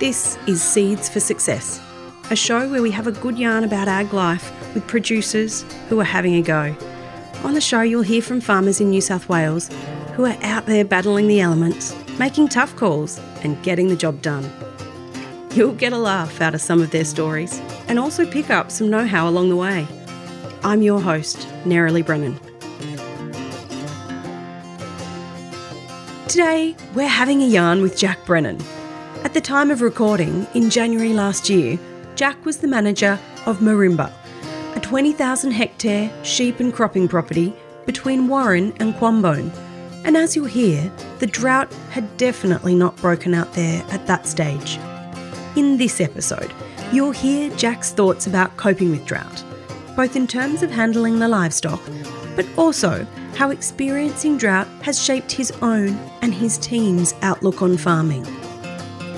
This is Seeds for Success, a show where we have a good yarn about ag life with producers who are having a go. On the show, you'll hear from farmers in New South Wales who are out there battling the elements, making tough calls, and getting the job done. You'll get a laugh out of some of their stories and also pick up some know how along the way. I'm your host, Nerily Brennan. Today, we're having a yarn with Jack Brennan. At the time of recording, in January last year, Jack was the manager of Marimba, a 20,000 hectare sheep and cropping property between Warren and Quambone. And as you'll hear, the drought had definitely not broken out there at that stage. In this episode, you'll hear Jack's thoughts about coping with drought, both in terms of handling the livestock, but also how experiencing drought has shaped his own and his team's outlook on farming.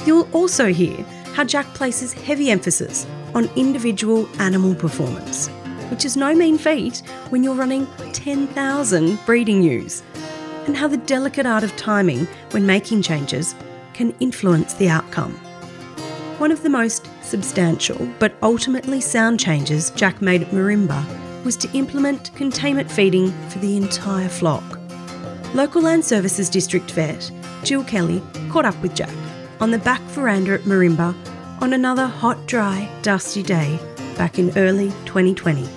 You'll also hear how Jack places heavy emphasis on individual animal performance, which is no mean feat when you're running 10,000 breeding ewes, and how the delicate art of timing when making changes can influence the outcome. One of the most substantial but ultimately sound changes Jack made at Marimba was to implement containment feeding for the entire flock. Local Land Services District Vet, Jill Kelly, caught up with Jack on the back veranda at Marimba on another hot, dry, dusty day back in early 2020.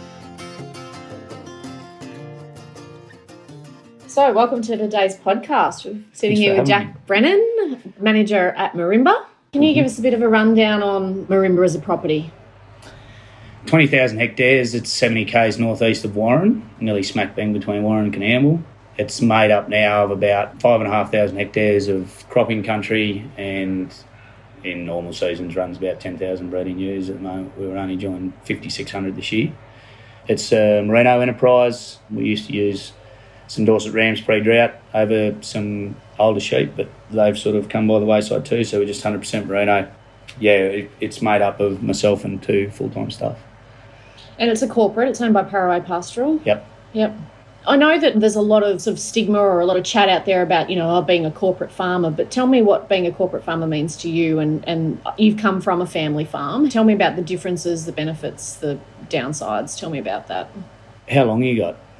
So, welcome to today's podcast. We're sitting Thanks here with having Jack Brennan, manager at Marimba. Can you give us a bit of a rundown on Marimba as a property? 20,000 hectares, it's 70 k's northeast of Warren, nearly smack bang between Warren and Quambone. It's made up now of about 5,500 hectares of cropping country and in normal seasons runs about 10,000 breeding ewes. At the moment, we were only doing 5,600 this year. It's a merino enterprise. We used to use some Dorset rams pre-drought over some older sheep, but they've sort of come by the wayside too, so we're just 100% merino. Yeah, it, it's made up of myself and two full-time staff. And it's a corporate, it's owned by Paraway Pastoral. Yep. Yep. I know that there's a lot of sort of stigma or a lot of chat out there about, you know, oh, being a corporate farmer, but tell me what being a corporate farmer means to you. And, and you've come from a family farm. Tell me about the differences, the benefits, the downsides. Tell me about that. How long you got?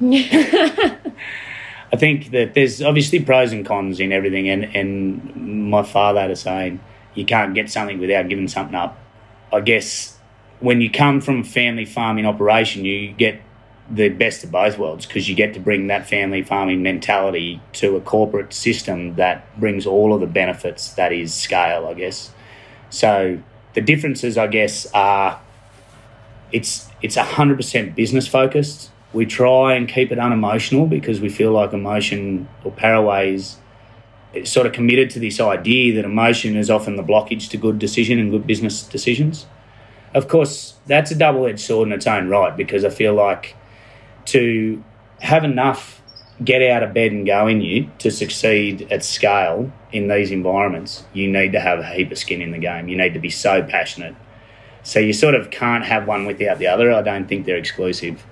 I think that there's obviously pros and cons in everything, and, and my father had a saying, you can't get something without giving something up. I guess when you come from a family farming operation, you get the best of both worlds because you get to bring that family farming mentality to a corporate system that brings all of the benefits that is scale, I guess. So the differences, I guess, are it's it's hundred percent business focused. We try and keep it unemotional because we feel like emotion or Paraway is sort of committed to this idea that emotion is often the blockage to good decision and good business decisions. Of course, that's a double edged sword in its own right because I feel like to have enough get out of bed and go in you to succeed at scale in these environments, you need to have a heap of skin in the game. You need to be so passionate. So you sort of can't have one without the other. I don't think they're exclusive.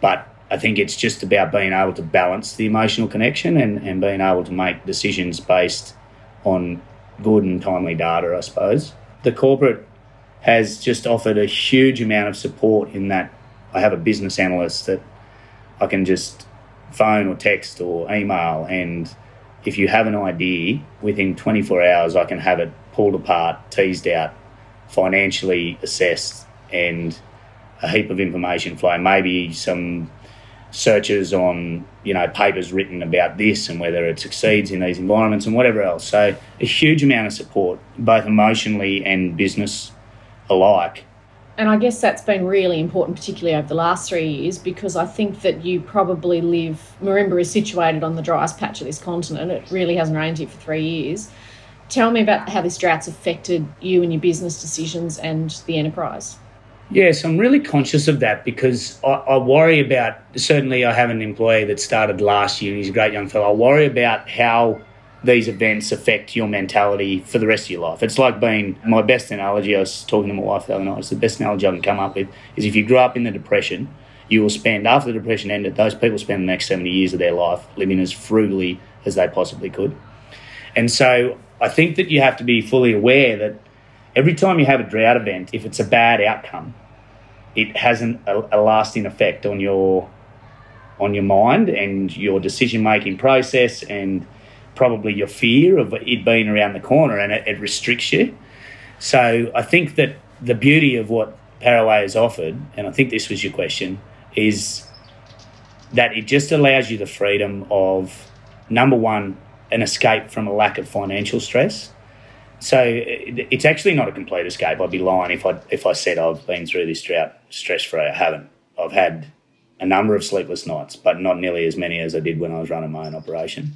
But I think it's just about being able to balance the emotional connection and, and being able to make decisions based on good and timely data, I suppose. The corporate has just offered a huge amount of support in that I have a business analyst that I can just phone or text or email and if you have an idea within 24 hours I can have it pulled apart, teased out, financially assessed and a heap of information flow. Maybe some searches on you know papers written about this and whether it succeeds in these environments and whatever else. So a huge amount of support, both emotionally and business alike. And I guess that's been really important, particularly over the last three years, because I think that you probably live. Marimba is situated on the driest patch of this continent. It really hasn't rained here for three years. Tell me about how this drought's affected you and your business decisions and the enterprise. Yes, I'm really conscious of that because I, I, worry about. Certainly, I have an employee that started last year. and He's a great young fellow. I worry about how these events affect your mentality for the rest of your life. It's like being my best analogy. I was talking to my wife the other night. It's the best analogy I can come up with. Is if you grew up in the depression, you will spend after the depression ended. Those people spend the next seventy years of their life living as frugally as they possibly could. And so, I think that you have to be fully aware that every time you have a drought event, if it's a bad outcome, it has an, a, a lasting effect on your on your mind and your decision making process and probably your fear of it being around the corner and it, it restricts you. So I think that the beauty of what Paraway has offered, and I think this was your question, is that it just allows you the freedom of number one, an escape from a lack of financial stress. So it's actually not a complete escape. I'd be lying if I if I said I've been through this drought stress free. I haven't. I've had a number of sleepless nights, but not nearly as many as I did when I was running my own operation.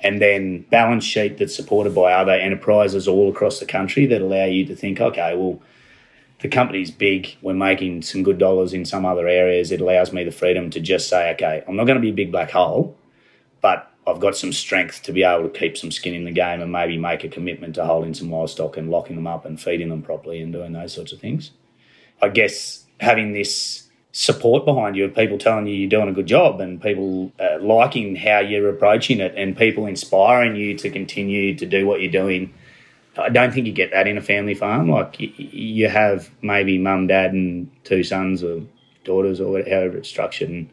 And then balance sheet that's supported by other enterprises all across the country that allow you to think, okay, well, the company's big. We're making some good dollars in some other areas. It allows me the freedom to just say, okay, I'm not going to be a big black hole, but I've got some strength to be able to keep some skin in the game and maybe make a commitment to holding some livestock and locking them up and feeding them properly and doing those sorts of things. I guess having this support behind you of people telling you you're doing a good job and people uh, liking how you're approaching it and people inspiring you to continue to do what you're doing I don't think you get that in a family farm. Like you have maybe mum, dad, and two sons or daughters or however it's structured. And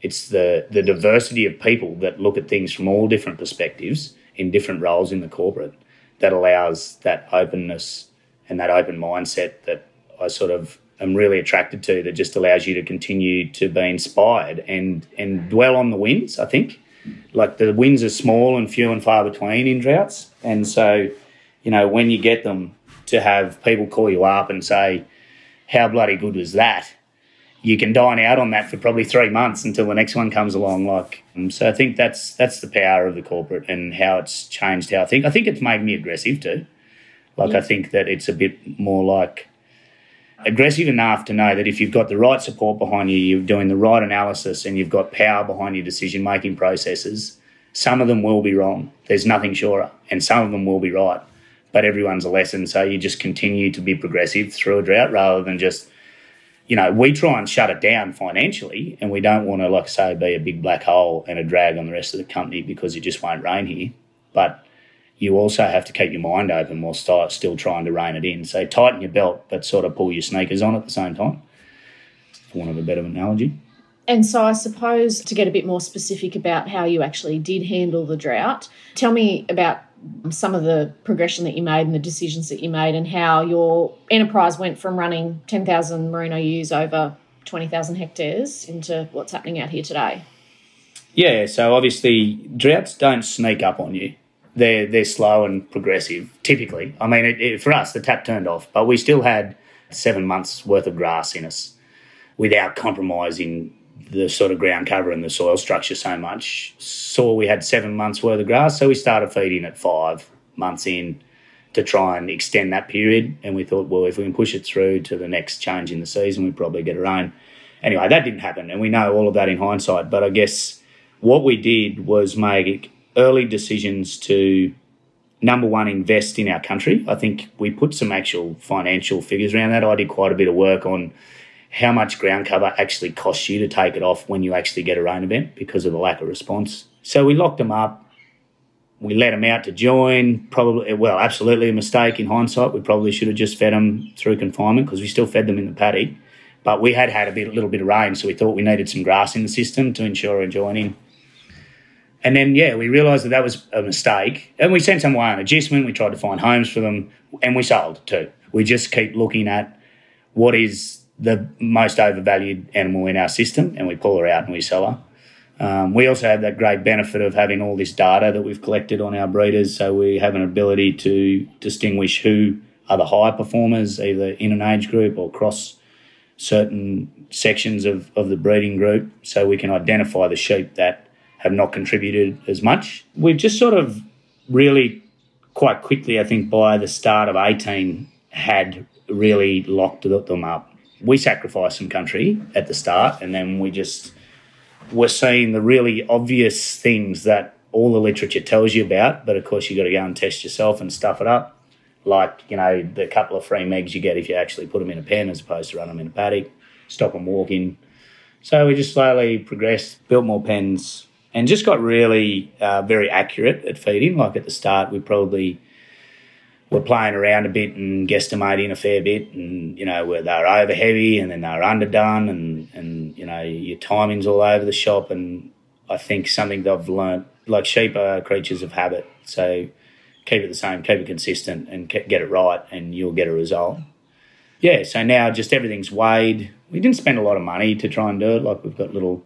it's the the diversity of people that look at things from all different perspectives in different roles in the corporate that allows that openness and that open mindset that I sort of am really attracted to. That just allows you to continue to be inspired and and dwell on the wins. I think like the wins are small and few and far between in droughts, and so you know, when you get them to have people call you up and say, how bloody good was that? You can dine out on that for probably three months until the next one comes along. Like, um, so I think that's that's the power of the corporate and how it's changed how I think. I think it's made me aggressive too. Like, yeah. I think that it's a bit more like aggressive enough to know that if you've got the right support behind you, you're doing the right analysis, and you've got power behind your decision making processes. Some of them will be wrong. There's nothing surer, and some of them will be right but everyone's a lesson. So you just continue to be progressive through a drought rather than just, you know, we try and shut it down financially and we don't want to, like I say, be a big black hole and a drag on the rest of the company because it just won't rain here. But you also have to keep your mind open while start still trying to rein it in. So tighten your belt, but sort of pull your sneakers on at the same time, for want of a better analogy. And so, I suppose to get a bit more specific about how you actually did handle the drought, tell me about some of the progression that you made and the decisions that you made, and how your enterprise went from running 10,000 merino ewes over 20,000 hectares into what's happening out here today. Yeah, so obviously, droughts don't sneak up on you. They're, they're slow and progressive, typically. I mean, it, it, for us, the tap turned off, but we still had seven months worth of grass in us without compromising the sort of ground cover and the soil structure so much. Saw we had seven months worth of grass, so we started feeding at five months in to try and extend that period. And we thought, well, if we can push it through to the next change in the season, we'd probably get a rain. Anyway, that didn't happen, and we know all of that in hindsight. But I guess what we did was make early decisions to number one, invest in our country. I think we put some actual financial figures around that. I did quite a bit of work on how much ground cover actually costs you to take it off when you actually get a rain event because of the lack of response. So we locked them up. We let them out to join. Probably, well, absolutely a mistake in hindsight. We probably should have just fed them through confinement because we still fed them in the paddock. But we had had a bit, a little bit of rain, so we thought we needed some grass in the system to ensure a joining. And then, yeah, we realised that that was a mistake. And we sent them away on agistment. We tried to find homes for them, and we sold too. We just keep looking at what is the most overvalued animal in our system, and we pull her out and we sell her. Um, we also have that great benefit of having all this data that we've collected on our breeders, so we have an ability to distinguish who are the high performers, either in an age group or across certain sections of, of the breeding group, so we can identify the sheep that have not contributed as much. We've just sort of really quite quickly, I think, by the start of 18, had really locked them up we sacrificed some country at the start, and then we just were seeing the really obvious things that all the literature tells you about, but of course you've got to go and test yourself and stuff it up. Like you know the couple of free megs you get if you actually put them in a pen as opposed to run them in a paddock, stop them walking. So we just slowly progressed, built more pens, and just got really uh, very accurate at feeding. Like at the start, we probably were playing around a bit and guesstimating a fair bit, and you know where they were over heavy and then they were underdone, and and you know your timing's all over the shop. And I think something that I've learned, like sheep are creatures of habit, so keep it the same, keep it consistent, and get it right, and you'll get a result. Yeah, so now just everything's weighed. We didn't spend a lot of money to try and do it. Like we've got little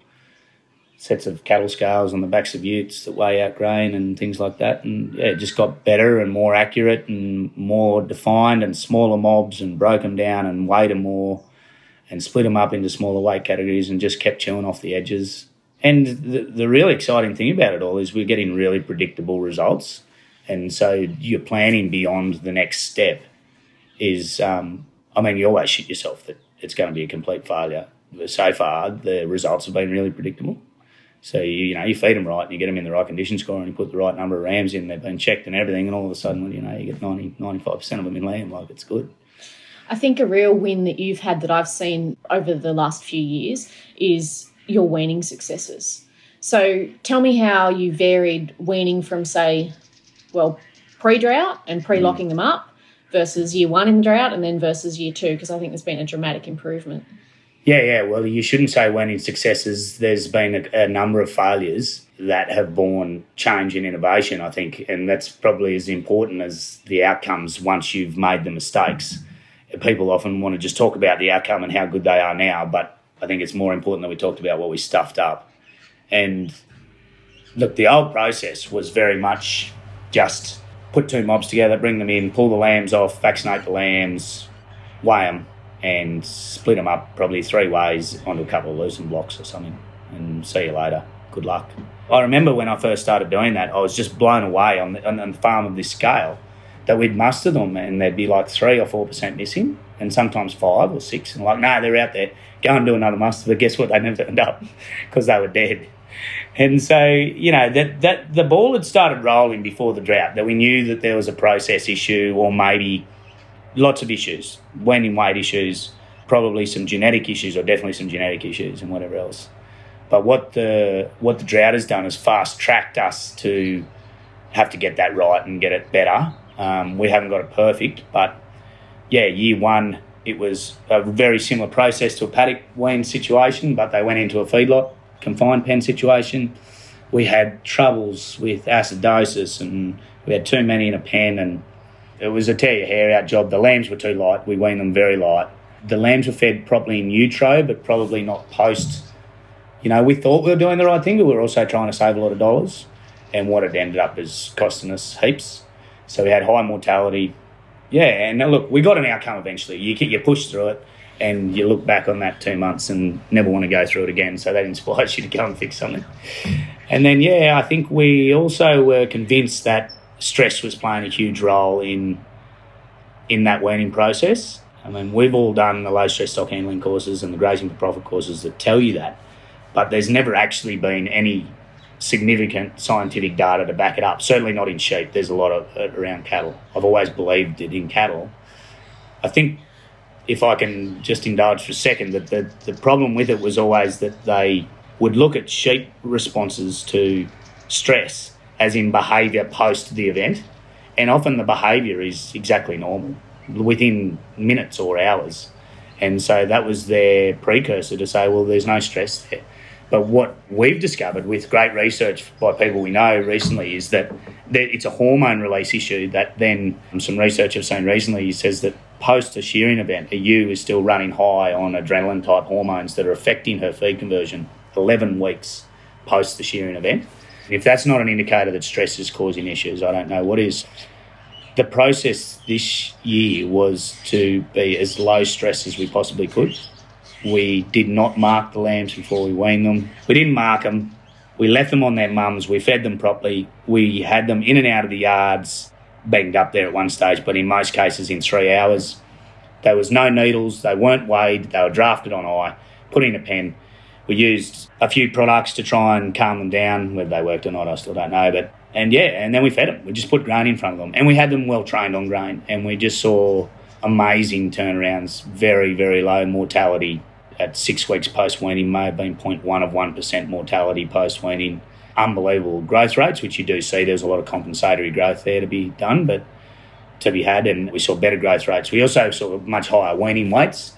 sets of cattle scales on the backs of utes that weigh out grain and things like that. And yeah, it just got better and more accurate and more defined and smaller mobs and broke them down and weighed them more and split them up into smaller weight categories and just kept chewing off the edges. And the, the really exciting thing about it all is we're getting really predictable results. And so you're planning beyond the next step is, um, I mean, you always shit yourself that it's going to be a complete failure. So far, the results have been really predictable. So you, you know you feed them right, and you get them in the right condition score, and you put the right number of rams in. They've been checked and everything, and all of a sudden, you know, you get 95 percent of them in lamb. Like it's good. I think a real win that you've had that I've seen over the last few years is your weaning successes. So tell me how you varied weaning from, say, well, pre drought and pre locking mm. them up versus year one in the drought and then versus year two, because I think there's been a dramatic improvement. Yeah, yeah. Well, you shouldn't say weaning successes. There's been a, a, number of failures that have borne change and innovation, I think, and that's probably as important as the outcomes once you've made the mistakes. People often want to just talk about the outcome and how good they are now, but I think it's more important that we talked about what we stuffed up. And look, the old process was very much just put two mobs together, bring them in, pull the lambs off, vaccinate the lambs, weigh them and split them up probably three ways onto a couple of lucerne blocks or something and see you later. Good luck. I remember when I first started doing that, I was just blown away on the, on the farm of this scale that we'd muster them and there'd be like three or four percent missing and sometimes five or six and like, no, they're out there. Go and do another muster. But guess what? They never turned up because they were dead. And so, you know, that, that the ball had started rolling before the drought, that we knew that there was a process issue or maybe lots of issues, weaning weight issues, probably some genetic issues, or definitely some genetic issues, and whatever else. But what the what the drought has done is fast tracked us to have to get that right and get it better. Um, we haven't got it perfect, but yeah, year one it was a very similar process to a paddock wean situation, but they went into a feedlot confined pen situation. We had troubles with acidosis, and we had too many in a pen, and it was a tear your hair out job. The lambs were too light. We weaned them very light. The lambs were fed properly in utero, but probably not post. You know, we thought we were doing the right thing, but we were also trying to save a lot of dollars. And what it ended up is costing us heaps. So we had high mortality. Yeah, and look, we got an outcome eventually. You you push through it, and you look back on that two months and never want to go through it again. So that inspires you to go and fix something. And then, yeah, I think we also were convinced that stress was playing a huge role in in that weaning process. I mean, we've all done the low stress stock handling courses and the grazing for profit courses that tell you that, but there's never actually been any significant scientific data to back it up. Certainly not in sheep. There's a lot of it around cattle. I've always believed it in cattle. I think if I can just indulge for a second, that the, the problem with it was always that they would look at sheep responses to stress as in behaviour post the event. And often the behaviour is exactly normal within minutes or hours. And so that was their precursor to say, well, there's no stress there. But what we've discovered with great research by people we know recently is that, it's a hormone release issue that then some research I've seen recently says that post a shearing event, a ewe is still running high on adrenaline type hormones that are affecting her feed conversion 11 weeks post the shearing event. If that's not an indicator that stress is causing issues, I don't know what is. The process this year was to be as low stress as we possibly could. We did not mark the lambs before we weaned them. We didn't mark them. We left them on their mums. We fed them properly. We had them in and out of the yards, banged up there at one stage, but in most cases in three hours. There was no needles. They weren't weighed. They were drafted on eye, put in a pen we used a few products to try and calm them down. Whether they worked or not, I still don't know. But and yeah, and then we fed them. We just put grain in front of them, and we had them well trained on grain, and we just saw amazing turnarounds. Very very low mortality at six weeks post weaning. May have been 0.1 of one percent mortality post weaning. Unbelievable growth rates, which you do see. There's a lot of compensatory growth there to be done, but to be had, and we saw better growth rates. We also saw much higher weaning weights.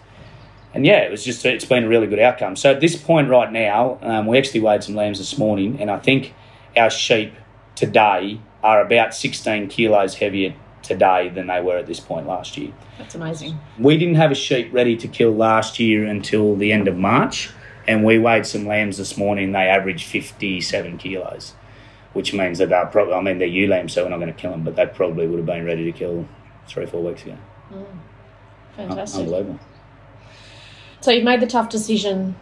And yeah, it was just it's been a really good outcome. So at this point right now, um, we actually weighed some lambs this morning, and I think our sheep today are about 16 kilos heavier today than they were at this point last year. That's amazing. We didn't have a sheep ready to kill last year until the end of March, and we weighed some lambs this morning. They averaged 57 kilos, which means that they're probably, I mean, they're ewe lambs, so we're not going to kill them, but they probably would have been ready to kill three or four weeks ago. Mm. Fantastic. Unbelievable. So you've made the tough decision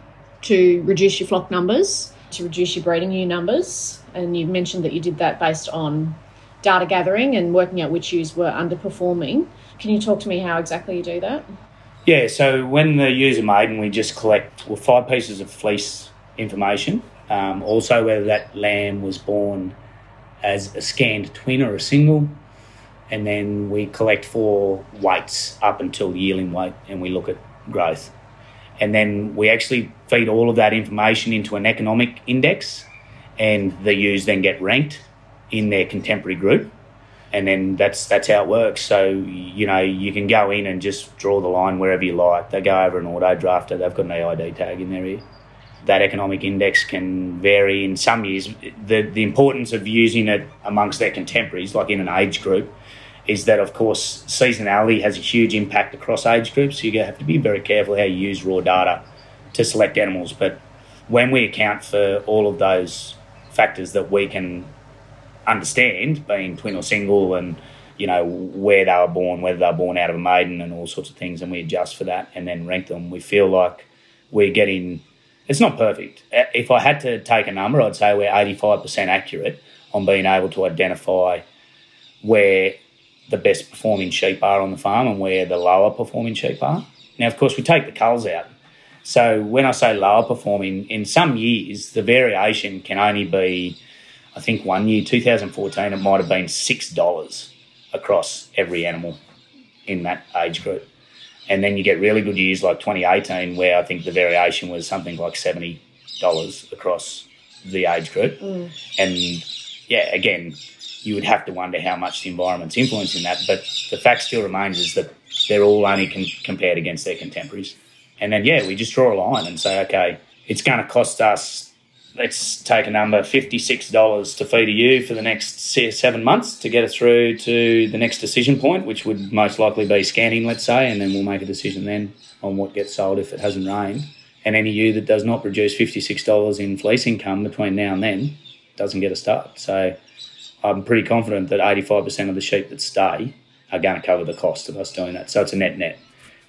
to reduce your flock numbers, to reduce your breeding ewe numbers, and you've mentioned that you did that based on data gathering and working out which ewes were underperforming. Can you talk to me how exactly you do that? Yeah, so when the ewes are maiden, we just collect well, five pieces of fleece information. Um, also, whether that lamb was born as a scanned twin or a single. And then we collect four weights up until yearling weight and we look at growth. And then we actually feed all of that information into an economic index, and the ewes then get ranked in their contemporary group, and then that's that's how it works. So you know you can go in and just draw the line wherever you like. They go over an auto drafter. They've got an EID tag in there. That economic index can vary in some years. The the importance of using it amongst their contemporaries, like in an age group, is that of course seasonality has a huge impact across age groups. You have to be very careful how you use raw data to select animals. But when we account for all of those factors that we can understand, being twin or single, and you know where they were born, whether they were born out of a maiden, and all sorts of things, and we adjust for that and then rank them. We feel like we're getting. It's not perfect. If I had to take a number, I'd say we're eighty-five percent accurate on being able to identify where the best performing sheep are on the farm and where the lower performing sheep are. Now, of course, we take the culls out. So when I say lower performing, in some years the variation can only be I think one year, 2014, it might have been $6 across every animal in that age group. And then you get really good years like 2018, where I think the variation was something like $70 across the age group. Mm. And yeah, again, you would have to wonder how much the environment's influencing that. But the fact still remains is that they're all only compared against their contemporaries. And then, yeah, we just draw a line and say, okay, it's going to cost us let's take a number $56 to feed a ewe for the next seven months to get it through to the next decision point, which would most likely be scanning, let's say, and then we'll make a decision then on what gets sold if it hasn't rained. And any ewe that does not produce $56 in fleece income between now and then doesn't get a start. So I'm pretty confident that 85% of the sheep that stay are going to cover the cost of us doing that. So it's a net net.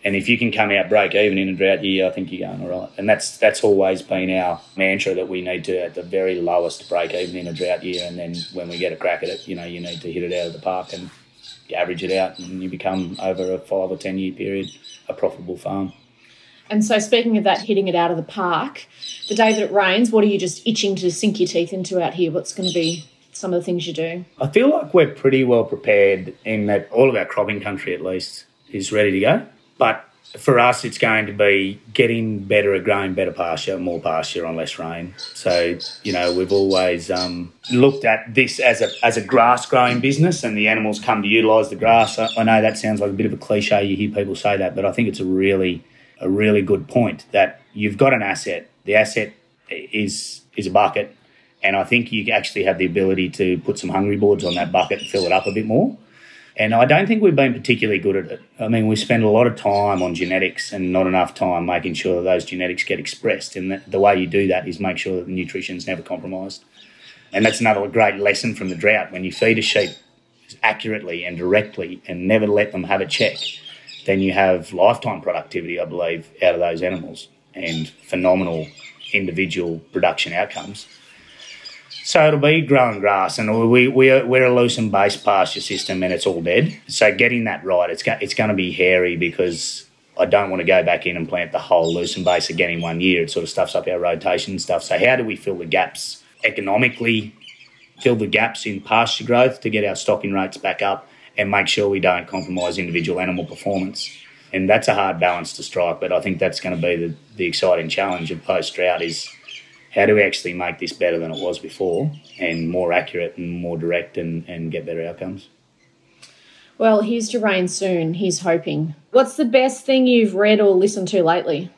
And if you can come out break even in a drought year, I think you're going all right. And that's that's always been our mantra that we need to at the very lowest break even in a drought year, and then when we get a crack at it, you know, you need to hit it out of the park and you average it out, and you become over a five or ten year period a profitable farm. And so, speaking of that, hitting it out of the park, the day that it rains, what are you just itching to sink your teeth into out here? What's going to be some of the things you do? I feel like we're pretty well prepared in that all of our cropping country, at least, is ready to go. But for us, it's going to be getting better at growing better pasture, more pasture on less rain. So, you know, we've always um, looked at this as a, as a grass growing business and the animals come to utilise the grass. I, I know that sounds like a bit of a cliche, you hear people say that, but I think it's a really, a really good point that you've got an asset. The asset is, is a bucket. And I think you actually have the ability to put some hungry boards on that bucket and fill it up a bit more. And I don't think we've been particularly good at it. I mean, we spend a lot of time on genetics and not enough time making sure that those genetics get expressed. And the, the way you do that is make sure that the nutrition is never compromised. And that's another great lesson from the drought. When you feed a sheep accurately and directly and never let them have a check, then you have lifetime productivity, I believe, out of those animals and phenomenal individual production outcomes. So it'll be growing grass, and we, we are, we're a lucerne based pasture system, and it's all dead. So getting that right, it's it's going to be hairy because I don't want to go back in and plant the whole lucerne base again in one year. It sort of stuffs up our rotation and stuff. So how do we fill the gaps economically? Fill the gaps in pasture growth to get our stocking rates back up, and make sure we don't compromise individual animal performance. And that's a hard balance to strike, but I think that's going to be the, the exciting challenge of post drought is how do we actually make this better than it was before and more accurate and more direct and, and get better outcomes? Well, here's to rain soon, he's hoping. What's the best thing you've read or listened to lately?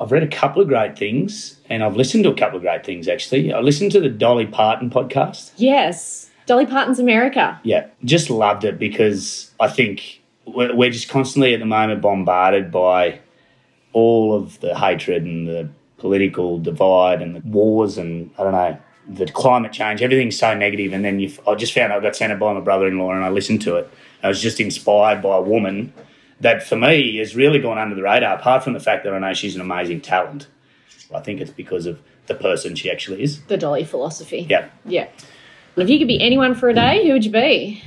I've read a couple of great things, and I've listened to a couple of great things actually. I listened to the Dolly Parton podcast. Yes, Dolly Parton's America. Yeah, just loved it because I think we're we're just constantly at the moment bombarded by all of the hatred and the political divide and the wars and I don't know the climate change. Everything's so negative, and then you I just found I got sent it by my brother-in-law, and I listened to it. I was just inspired by a woman that, for me, has really gone under the radar. Apart from the fact that I know she's an amazing talent, I think it's because of the person she actually is. The Dolly philosophy. Yeah. Yeah. If you could be anyone for a day, who would you be?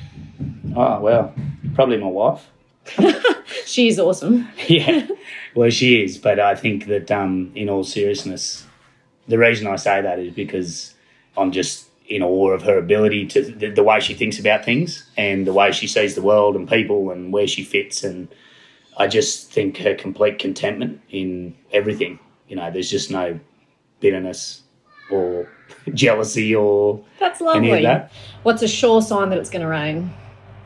Oh well, probably my wife. She's awesome. yeah, well, she is, but I think that, um, in all seriousness, the reason I say that is because I'm just in awe of her ability to the, the way she thinks about things and the way she sees the world and people and where she fits. And I just think her complete contentment in everything. You know, there's just no bitterness or jealousy or That's any lovely. of that. What's a sure sign that it's going to rain?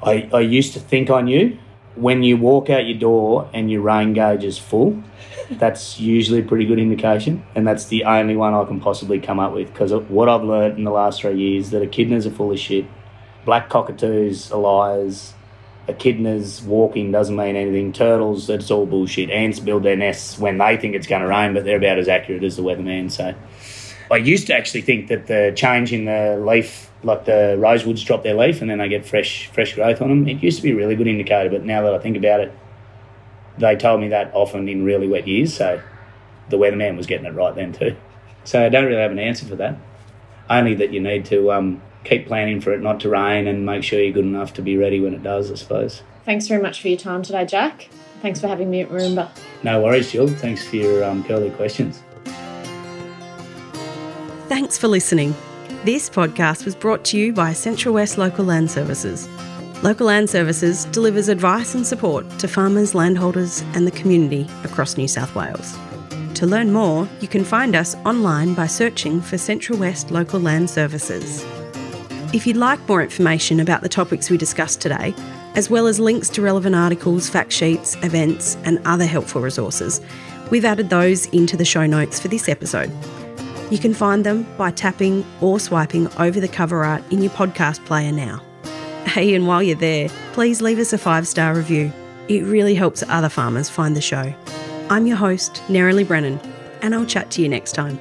I, I used to think I knew when you walk out your door and your rain gauge is full, that's usually a pretty good indication. And that's the only one I can possibly come up with because what I've learned in the last three years that echidnas are full of shit, black cockatoos are liars, echidnas walking doesn't mean anything, turtles, it's all bullshit. Ants build their nests when they think it's going to rain, but they're about as accurate as the weatherman. So I used to actually think that the change in the leaf, like the rosewoods drop their leaf and then they get fresh fresh growth on them, it used to be a really good indicator. But now that I think about it, they told me that often in really wet years, so the weatherman was getting it right then too. So I don't really have an answer for that. Only that you need to um, keep planning for it not to rain and make sure you're good enough to be ready when it does, I suppose. Thanks very much for your time today, Jack. Thanks for having me at Marimba. No worries, Jill. Thanks for your um, curly questions. Thanks for listening. This podcast was brought to you by Central West Local Land Services. Local Land Services delivers advice and support to farmers, landholders, and the community across New South Wales. To learn more, you can find us online by searching for Central West Local Land Services. If you'd like more information about the topics we discussed today, as well as links to relevant articles, fact sheets, events, and other helpful resources, we've added those into the show notes for this episode. You can find them by tapping or swiping over the cover art in your podcast player now. Hey, and while you're there, please leave us a five star review. It really helps other farmers find the show. I'm your host, Nerily Brennan, and I'll chat to you next time.